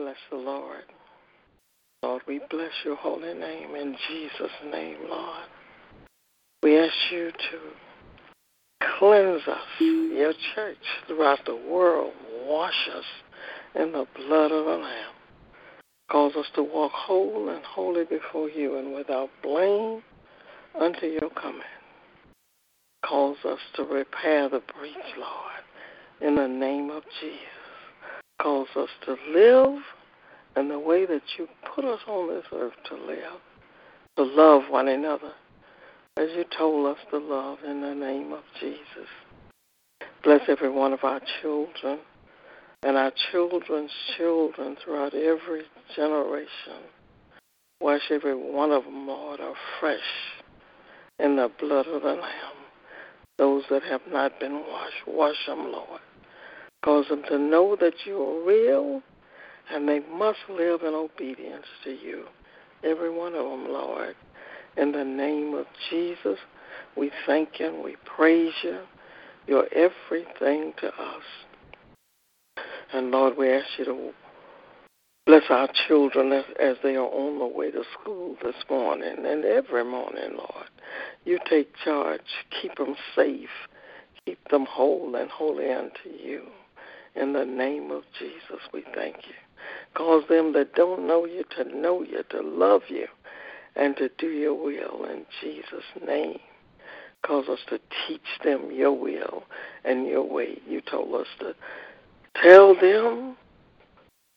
Bless the Lord. Lord, we bless your holy name in Jesus' name, Lord. We ask you to cleanse us, your church, throughout the world. Wash us in the blood of the Lamb. Cause us to walk whole and holy before you and without blame unto your coming. Cause us to repair the breach, Lord, in the name of Jesus. Cause us to live and the way that you put us on this earth to live, to love one another, as you told us to love in the name of Jesus. Bless every one of our children and our children's children throughout every generation. Wash every one of them, Lord, afresh in the blood of the Lamb. Those that have not been washed, wash them, Lord. Cause them to know that you are real and they must live in obedience to you. Every one of them, Lord. In the name of Jesus, we thank you and we praise you. You're everything to us. And Lord, we ask you to bless our children as, as they are on the way to school this morning and every morning, Lord. You take charge. Keep them safe. Keep them whole and holy unto you. In the name of Jesus, we thank you. Cause them that don't know you to know you, to love you, and to do your will in Jesus' name. Cause us to teach them your will and your way. You told us to tell them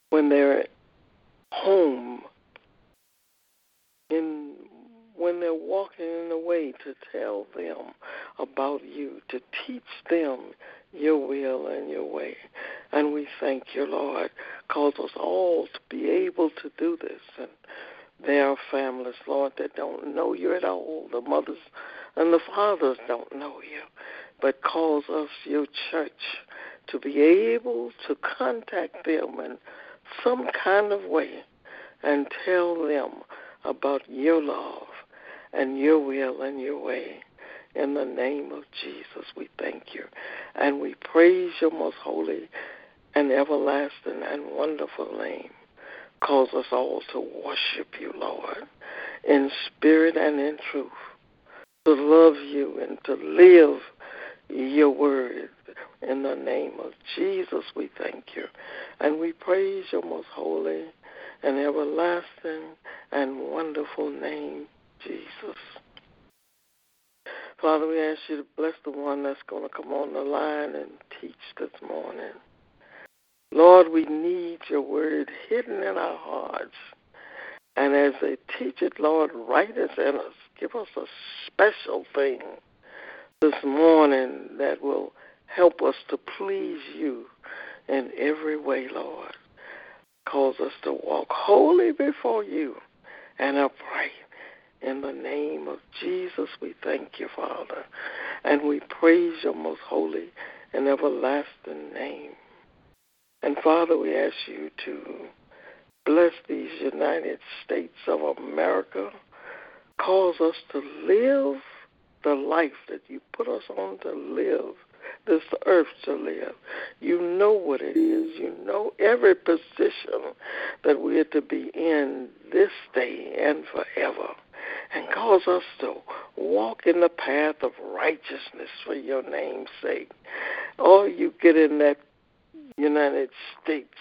when they're home, in when they're walking in the way, to tell them about you, to teach them your will and your way. And we thank you, Lord. Cause us all to be able to do this. And there are families, Lord, that don't know you at all. The mothers and the fathers don't know you. But cause us, your church, to be able to contact them in some kind of way and tell them about your love and your will and your way. In the name of Jesus, we thank you. And we praise your most holy and everlasting and wonderful name. Cause us all to worship you, Lord, in spirit and in truth, to love you and to live your word. In the name of Jesus, we thank you. And we praise your most holy and everlasting and wonderful name, Jesus. Father, we ask you to bless the one that's going to come on the line and teach this morning. Lord, we need your word hidden in our hearts. And as they teach it, Lord, write it in us. Give us a special thing this morning that will help us to please you in every way, Lord. Cause us to walk holy before you and upright. In the name of Jesus, we thank you, Father, and we praise your most holy and everlasting name. And Father, we ask you to bless these United States of America. Cause us to live the life that you put us on to live, this earth to live. You know what it is. You know every position that we are to be in this day and forever and cause us to walk in the path of righteousness for your name's sake. Or you get in that United States,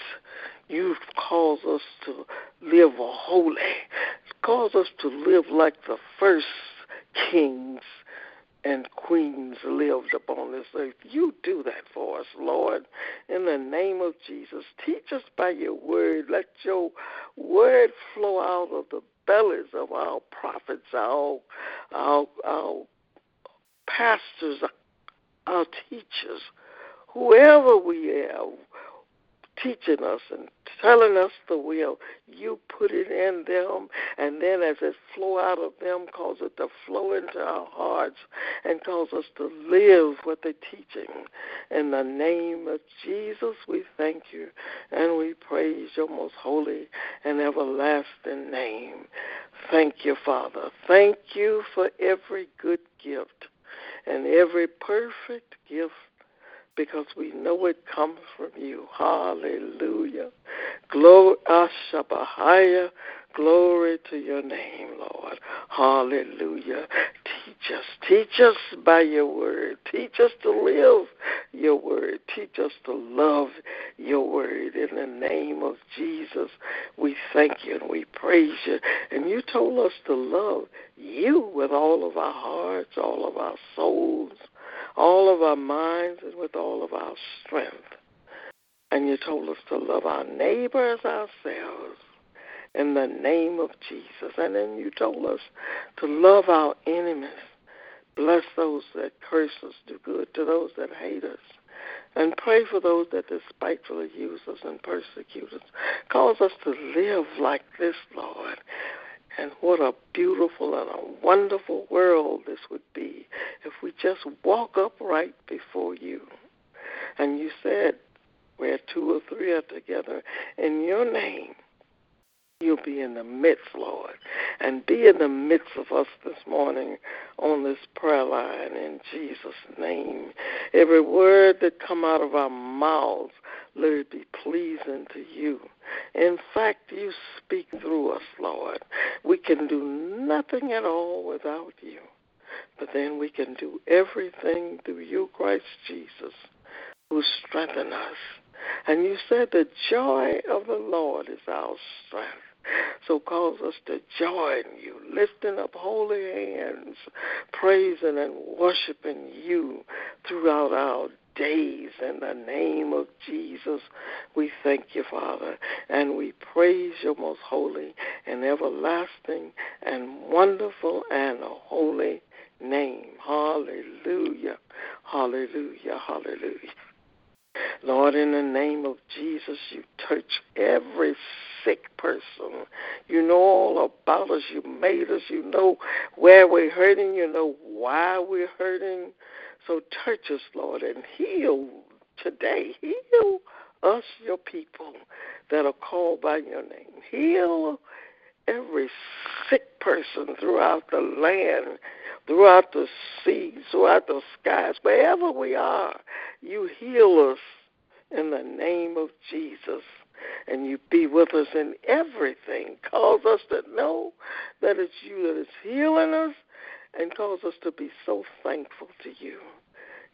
you cause us to live holy. Cause us to live like the first kings and queens lived upon this earth. You do that for us, Lord, in the name of Jesus. Teach us by your word. Let your word flow out of the bellies of our prophets, our, our, our pastors, our teachers, whoever we have teaching us and telling us the will. You put it in them, and then as it flow out of them, cause it to flow into our hearts and cause us to live what they're teaching. In the name of Jesus, we thank you and we praise your most holy and everlasting name. Thank you, Father. Thank you for every good gift and every perfect gift because we know it comes from you. Hallelujah. Glory, Ashabahaya. Glory to your name, Lord. Hallelujah. Teach us. Teach us by your word. Teach us to live your word. Teach us to love your word. In the name of Jesus, we thank you and we praise you. And you told us to love you with all of our hearts, all of our souls, all of our minds, and with all of our strength. And you told us to love our neighbors ourselves in the name of Jesus. And then you told us to love our enemies. Bless those that curse us, do good to those that hate us. And pray for those that despitefully use us and persecute us. Cause us to live like this, Lord. And what a beautiful and a wonderful world this would be if we just walk upright before you. And you said, where two or three are together in your name, You'll be in the midst, Lord, and be in the midst of us this morning on this prayer line in Jesus' name. Every word that come out of our mouths, let it be pleasing to you. In fact, you speak through us, Lord. We can do nothing at all without you, but then we can do everything through you, Christ Jesus, who strengthens us. And you said the joy of the Lord is our strength. So cause us to join you, lifting up holy hands, praising and worshiping you throughout our days in the name of Jesus. We thank you, Father, and we praise your most holy and everlasting and wonderful and holy name. Hallelujah. Hallelujah. Hallelujah. Lord, in the name of Jesus, you touch every sick person. You know all about us. You made us. You know where we're hurting. You know why we're hurting. So touch us, Lord, and heal today. Heal us, your people that are called by your name. Heal every sick person throughout the land, throughout the seas, throughout the skies, wherever we are. You heal us in the name of Jesus. And you be with us in everything. Cause us to know that it's you that is healing us and cause us to be so thankful to you.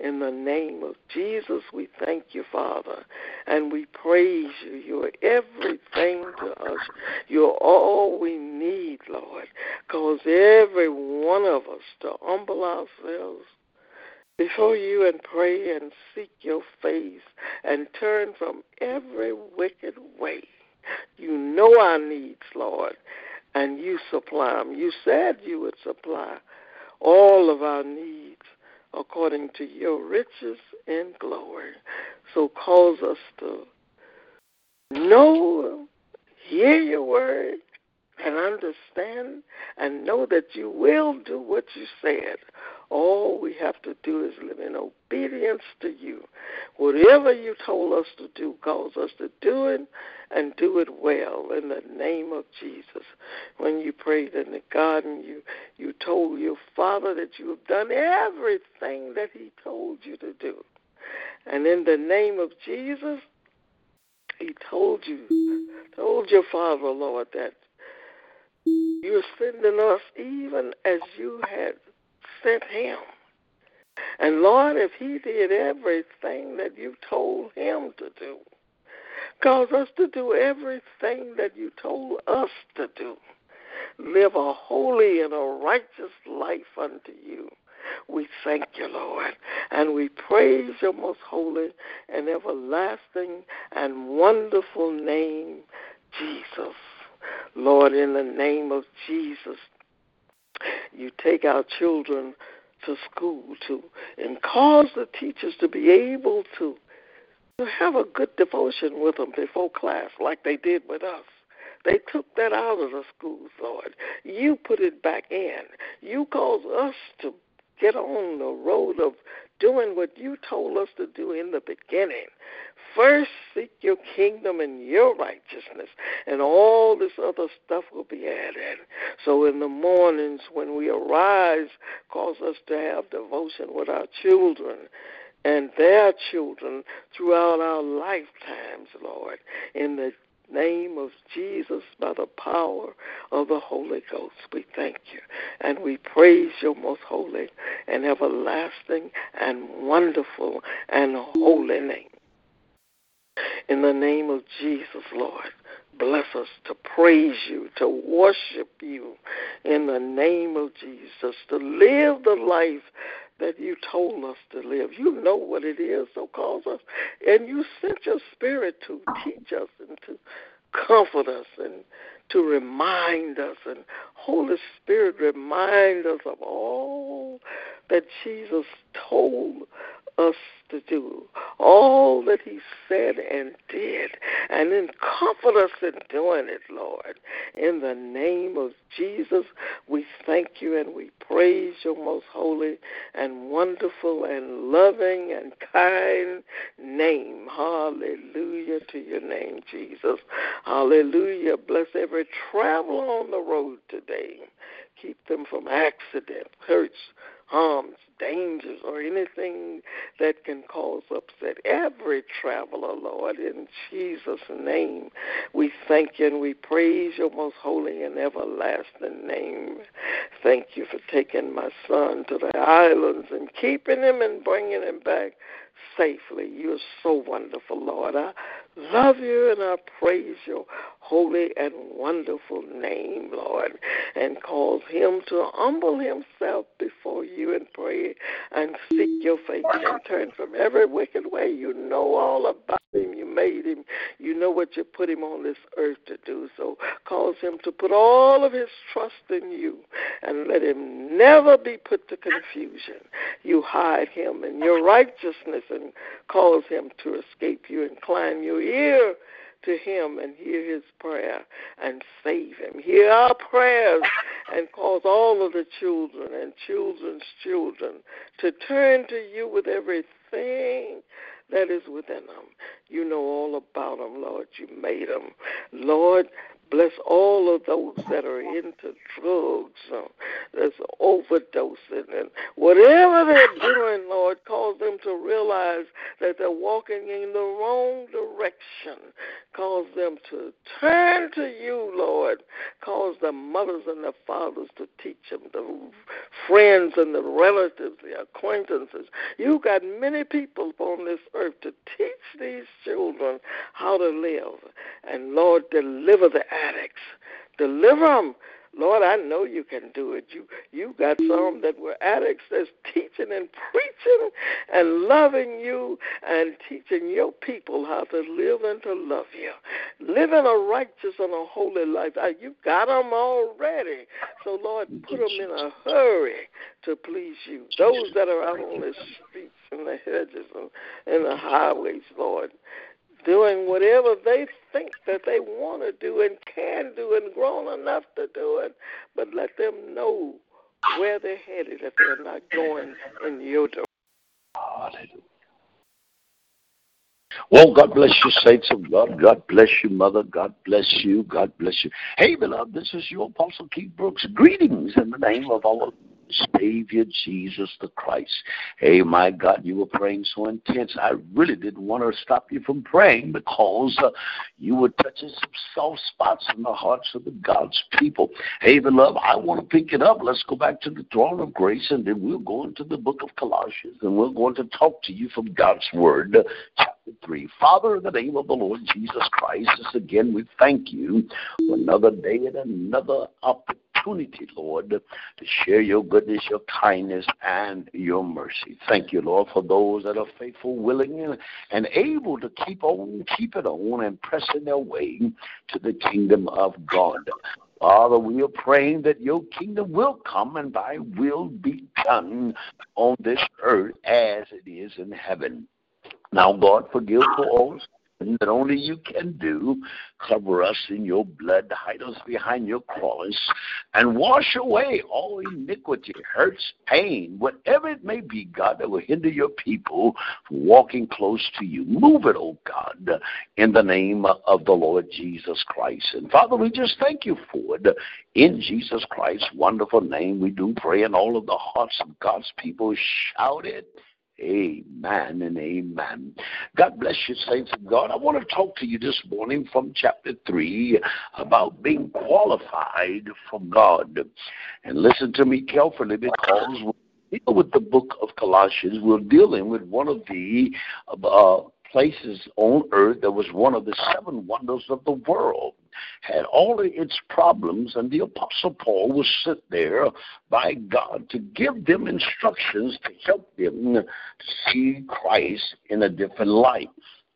In the name of Jesus, we thank you, Father, and we praise you. You're everything to us. You're all we need, Lord. Cause every one of us to humble ourselves before you and pray and seek your face and turn from every wicked way. You know our needs, Lord, and you supply them. You said you would supply all of our needs according to your riches and glory. So cause us to know, hear your word, and understand and know that you will do what you said. All we have to do is live in obedience to you. Whatever you told us to do, cause us to do it and do it well in the name of Jesus. When you prayed in the garden, you, you told your Father that you have done everything that He told you to do. And in the name of Jesus, He told you, told your Father, Lord, that you're sending us even as you had sent him. And Lord, if he did everything that you told him to do, cause us to do everything that you told us to do. Live a holy and a righteous life unto you. We thank you, Lord, and we praise your most holy and everlasting and wonderful name, Jesus. Lord, in the name of Jesus, you take our children to school to and cause the teachers to be able to to have a good devotion with them before class like they did with us. They took that out of the schools, Lord. You put it back in. You cause us to get on the road of doing what you told us to do in the beginning. First, seek your kingdom and your righteousness, and all this other stuff will be added. So, in the mornings when we arise, cause us to have devotion with our children and their children throughout our lifetimes, Lord, in the name of Jesus by the power of the Holy Ghost. We thank you and we praise your most holy and everlasting and wonderful and holy name. In the name of Jesus, Lord, bless us to praise you, to worship you in the name of Jesus, to live the life that you told us to live. You know what it is, so cause us. And you sent your spirit to teach us and to comfort us and to remind us. And Holy Spirit, remind us of all that Jesus told us to do, all that He said and did, and then comfort us in doing it, Lord. In the name of Jesus, we thank you and we praise your most holy and wonderful and loving and kind name. Hallelujah to your name, Jesus. Hallelujah. Bless every traveler on the road today. Keep them from accidents, hurts, harms, dangers, or anything that can cause upset. Every traveler, Lord, in Jesus' name, we thank you and we praise your most holy and everlasting name. Thank you for taking my son to the islands and keeping him and bringing him back safely. You're so wonderful, Lord. I love you and I praise your holy and wonderful name, Lord, and cause him to humble himself before you and pray and seek your face and turn from every wicked way. You know all about him. Made him. You know what you put him on this earth to do. So cause him to put all of his trust in you and let him never be put to confusion. You hide him in your righteousness and cause him to escape you. Incline your ear to him and hear his prayer and save him. Hear our prayers and cause all of the children and children's children to turn to you with everything that is within them. You know all about them, Lord. You made them. Lord, Bless all of those that are into drugs, uh, that's overdosing, and whatever they're doing, Lord, cause them to realize that they're walking in the wrong direction. Cause them to turn to you, Lord. Cause the mothers and the fathers to teach them, the friends and the relatives, the acquaintances. You've got many people on this earth to teach these children how to live. And Lord, deliver the addicts. Deliver them. Lord, I know you can do it. You you got some that were addicts that's teaching and preaching and loving you and teaching your people how to live and to love you. Living a righteous and a holy life. You got them already. So, Lord, put them in a hurry to please you. Those that are out on the streets and the hedges and, and the highways, Lord, doing whatever they think that they want to do and can do and grown enough to do it, but let them know where they're headed if they're not going in your direction. Well, God bless you, saints of God. God bless you, Mother. God bless you. God bless you. Hey, beloved, this is your Apostle Keith Brooks. Greetings in the name of our Savior Jesus the Christ. Hey, my God, you were praying so intense. I really didn't want to stop you from praying because uh, you were touching some soft spots in the hearts of the God's people. Hey, beloved, I want to pick it up. Let's go back to the throne of grace, and then we'll go into the book of Colossians, and we're going to talk to you from God's Word, chapter 3. Father, in the name of the Lord Jesus Christ, again we thank you for another day and another opportunity opportunity, Lord, to share your goodness, your kindness, and your mercy. Thank you, Lord, for those that are faithful, willing, and, able to keep on, keep it on, and pressing their way to the kingdom of God. Father, we are praying that your kingdom will come and thy will be done on this earth as it is in heaven. Now, God, forgive for all that only you can do. Cover us in your blood, hide us behind your cross, and wash away all iniquity, hurts, pain, whatever it may be, God, that will hinder your people from walking close to you. Move it, oh God, in the name of the Lord Jesus Christ. And Father, we just thank you for it. In Jesus Christ's wonderful name, we do pray, and all of the hearts of God's people shout it. Amen and amen. God bless you, saints of God. I want to talk to you this morning from chapter 3 about being qualified for God. And listen to me carefully because we deal with the book of Colossians. We're dealing with one of the uh, places on earth that was one of the seven wonders of the world had all of its problems, and the Apostle Paul was sent there by God to give them instructions to help them see Christ in a different light.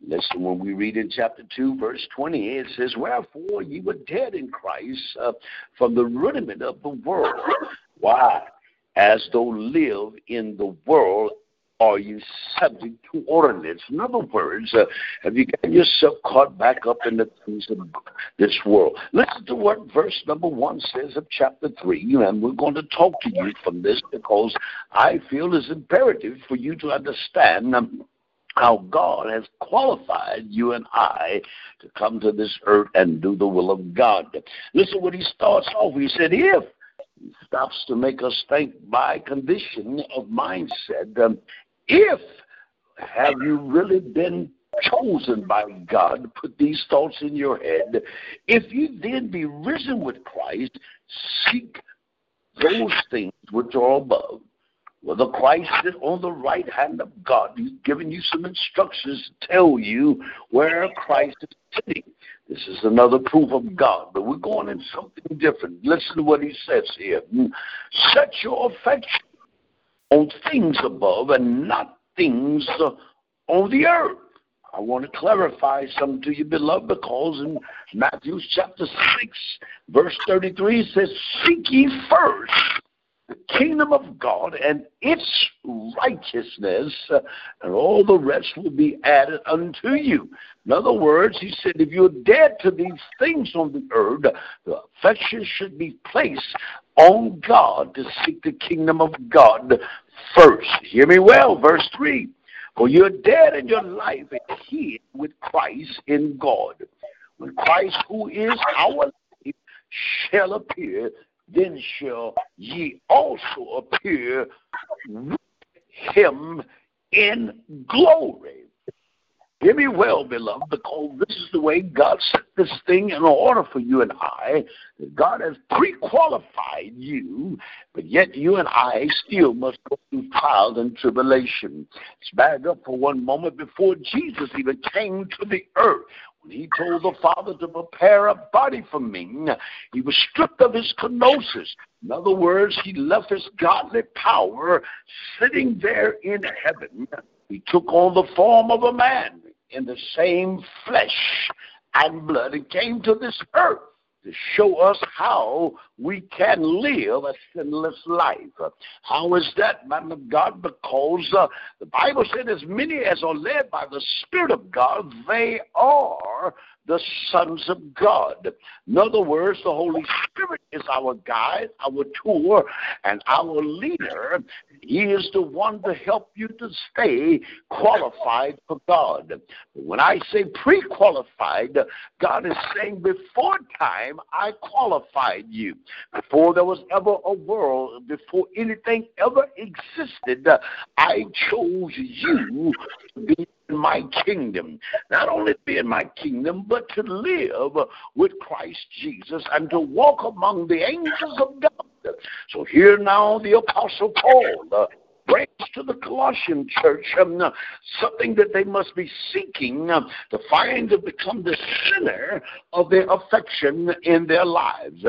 Listen, when we read in chapter 2, verse 20, it says, Wherefore ye were dead in Christ uh, from the rudiment of the world. Why? As though live in the world are you subject to ordinance? In other words, uh, have you got yourself caught back up in the things of this world? Listen to what verse number one says of chapter three, and we're going to talk to you from this because I feel it's imperative for you to understand. Um, how God has qualified you and I to come to this earth and do the will of God. Listen what he starts off. He said, if he stops to make us think by condition of mindset. Um, if have you really been chosen by God, to put these thoughts in your head, if you then be risen with Christ, seek those things which are above. Well, the Christ is on the right hand of God, He's given you some instructions to tell you where Christ is sitting. This is another proof of God, but we're going in something different. Listen to what He says here. Set your affection on things above and not things on the earth. I want to clarify something to you, beloved, because in Matthew chapter 6, verse 33 says, Seek ye first the kingdom of God and its righteousness, and all the rest will be added unto you. In other words, he said, if you're dead to these things on the earth, the affection should be placed on God to seek the kingdom of God first. Hear me well, verse 3. For you're dead in your life and hid with Christ in God. When Christ, who is our life, shall appear, then shall ye also appear with him in glory. Hear me well, beloved, because this is the way God set this thing in order for you and I. God has pre qualified you, but yet you and I still must go through trials and tribulation. Let's back up for one moment before Jesus even came to the earth. When he told the Father to prepare a body for me, he was stripped of his kenosis. In other words, he left his godly power sitting there in heaven. He took on the form of a man in the same flesh and blood. And came to this earth to show us how we can live a sinless life. How is that, man of God? Because uh, the Bible said, as many as are led by the Spirit of God, they are the sons of God. In other words, the Holy Spirit is our guide, our tour, and our leader. He is the one to help you to stay qualified for God. When I say pre qualified, God is saying before time, I qualified you. Before there was ever a world, before anything ever existed, I chose you to be in my kingdom. Not only be in my kingdom, but to live with Christ Jesus and to walk among the angels of God. So here now the Apostle Paul brings to the Colossian church um, uh, something that they must be seeking uh, to find to become the center of their affection in their lives.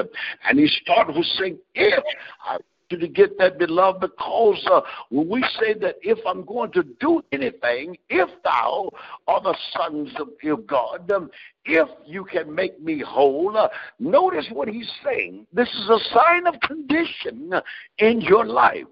And he starts with saying, If I you to get that, beloved, because uh, when we say that if I'm going to do anything, if thou are the sons of God, um, if you can make me whole, uh, notice what he's saying. This is a sign of condition in your life.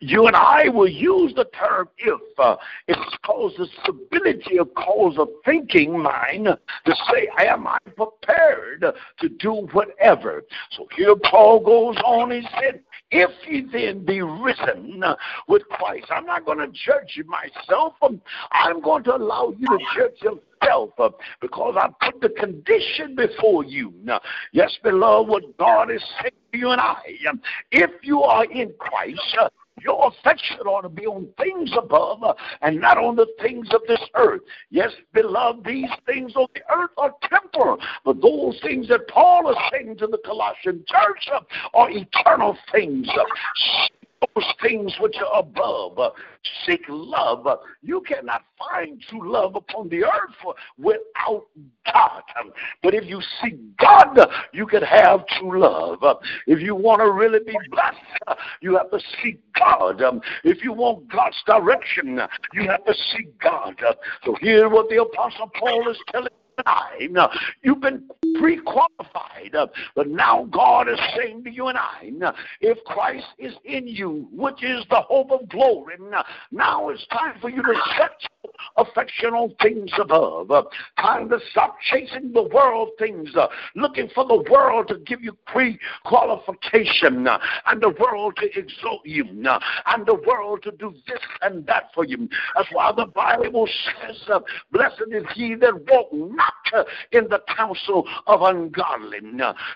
You and I will use the term if. Uh, it's called the stability of cause of thinking mind to say, Am I prepared to do whatever? So here Paul goes on, he said, If ye then be risen with Christ, I'm not going to judge you myself. I'm going to allow you to judge yourself uh, because I put the condition before you. Yes, beloved, what God is saying to you and I, um, if you are in Christ, uh, Your affection ought to be on things above uh, and not on the things of this earth. Yes, beloved, these things on the earth are temporal, but those things that Paul is saying to the Colossian church uh, are eternal things those things which are above. Uh, seek love. You cannot find true love upon the earth without God. But if you seek God, you can have true love. If you want to really be blessed, you have to seek God. If you want God's direction, you have to seek God. So hear what the Apostle Paul is telling time. You've been pre qualified, but now God is saying to you and I, if Christ is in you, which is the hope of glory, now it's time for you to set affection on things above. Time to stop chasing the world things, looking for the world to give you pre qualification, and the world to exalt you, and the world to do this and that for you. That's why the Bible says, Blessed is he that walk not in the counsel of ungodly.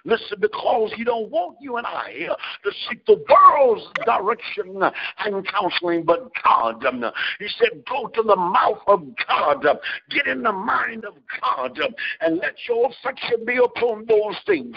Listen, because he don't want you and I uh, to seek the world's direction and counseling, but God. Um, he said, go to the mouth of God. Um, get in the mind of God um, and let your affection be upon those things.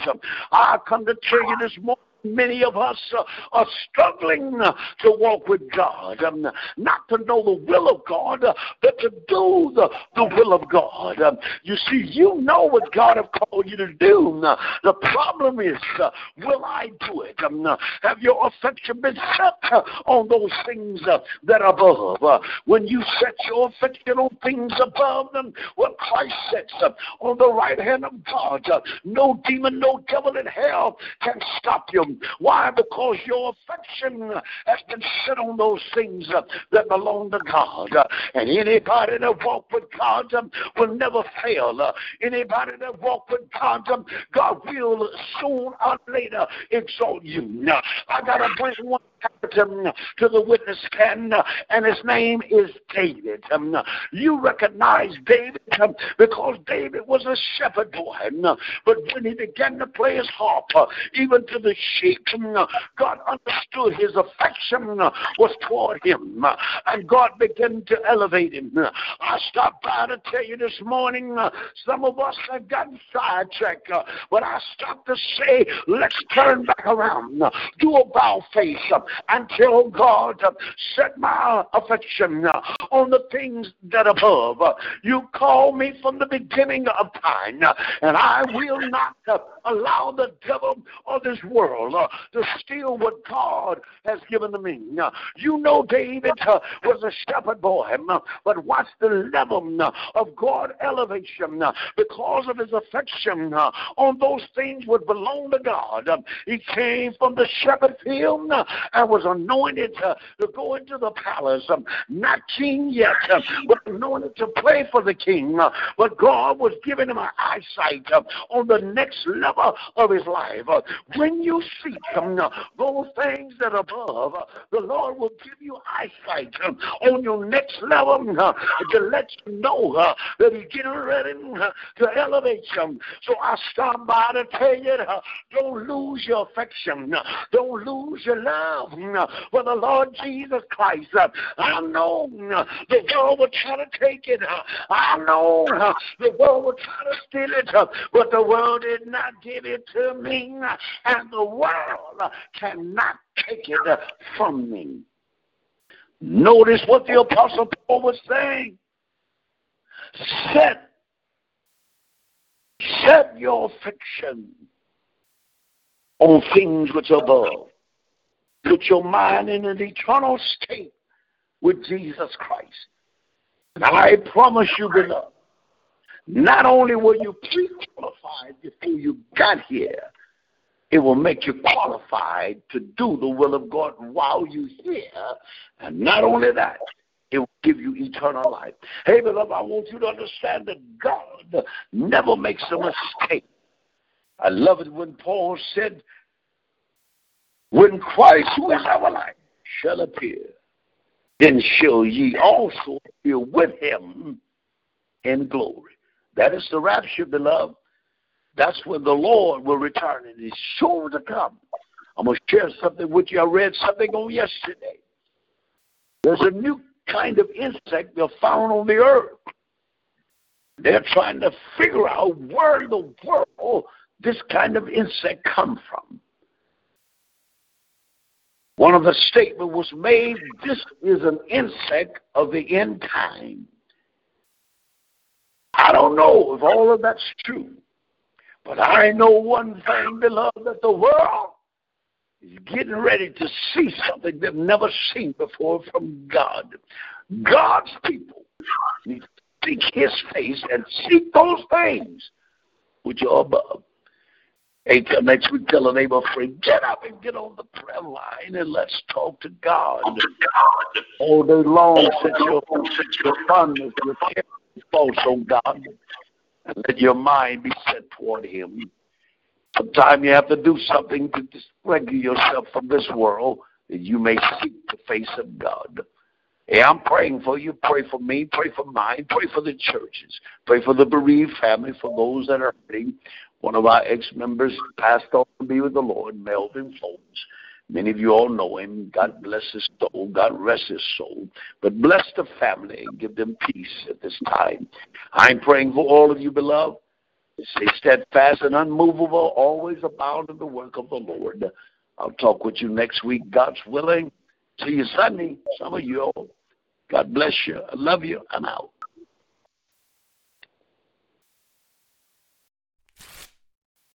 I come to tell you this morning Many of us uh, are struggling uh, to walk with God, um, not to know the will of God, uh, but to do the, the will of God. Um, you see, you know what God has called you to do. The problem is, uh, will I do it? Um, have your affection been set uh, on those things uh, that are above? when you set your affection on things above them, what Christ sets on the right hand of God, no demon, no devil in hell can stop why? Because your affection has been set on those things that belong to God. And anybody that walk with God will never fail. Anybody that walk with God, God will soon or later exalt you. I got to bring one to the witness stand, and his name is David. Um, you recognize David um, because David was a shepherd boy. Um, but when he began to play his harp, uh, even to the sheep, God understood his affection was toward him, and God began to elevate him. I stopped by to tell you this morning, some of us have gotten sidetracked, but I stopped to say, let's turn back around, do a bow face, until God set my affection on the things that above. You called me from the beginning of time, and I will not allow the devil of this world uh, to steal what God has given to me. Uh, you know David uh, was a shepherd boy, um, but watch the level of God elevation because of his affection on those things which belong to God. Um, he came from the shepherd field and was anointed to, go into the palace. Um, not king yet, uh, but anointed to play for the king. Uh, but God was giving him an eyesight uh, on the next level of his life. Uh, when you seek um, those things that are above, uh, the Lord will give you eyesight on your next level uh, to let you know that He's getting ready to elevate you. So I stop by to tell you, don't lose your affection. Don't lose your love for the Lord Jesus Christ. I know the world will try to take it. I know the world will try to steal it, but the world did not give it to me, and the world cannot take it from me. Notice what the Apostle Paul was saying. Set, set your affection on things which are above Put your mind in an eternal state with Jesus Christ. And I promise you, beloved, not only were you pre qualified before you got here, it will make you qualified to do the will of God while you're here. And not only that, it will give you eternal life. Hey, beloved, I want you to understand that God never makes a mistake. I love it when Paul said, when Christ, who is our life, shall appear, then shall ye also appear with him in glory. That is the rapture, beloved. That's when the Lord will return, and He's sure to come. I'm going to share something with you. I read something on yesterday. There's a new kind of insect they're found on the earth. They're trying to figure out where in the world this kind of insect come from. One of the statement was made, this is an insect of the end time. I don't know if all of that's true, but I know one thing, beloved, that the world is getting ready to see something they've never seen before from God. God's people need to seek his face and seek those things which are above. Hey, next week, tell a neighbor friend, get up and get on the prayer line and let's talk to God. All day long, set your, set your fondness, your care false on oh God, and let your mind be set toward Him. Sometimes you have to do something to disregulate yourself from this world that you may seek the face of God. Hey, I'm praying for you. Pray for me. Pray for mine. Pray for the churches. Pray for the bereaved family, for those that are hurting. One of our ex members passed on to be with the Lord, Melvin Foles. Many of you all know him. God bless his soul. God rest his soul. But bless the family and give them peace at this time. I'm praying for all of you, beloved. Stay steadfast and unmovable, always abound in the work of the Lord. I'll talk with you next week, God's willing. See you Sunday. Some of you all. God bless you. I love you. I'm out.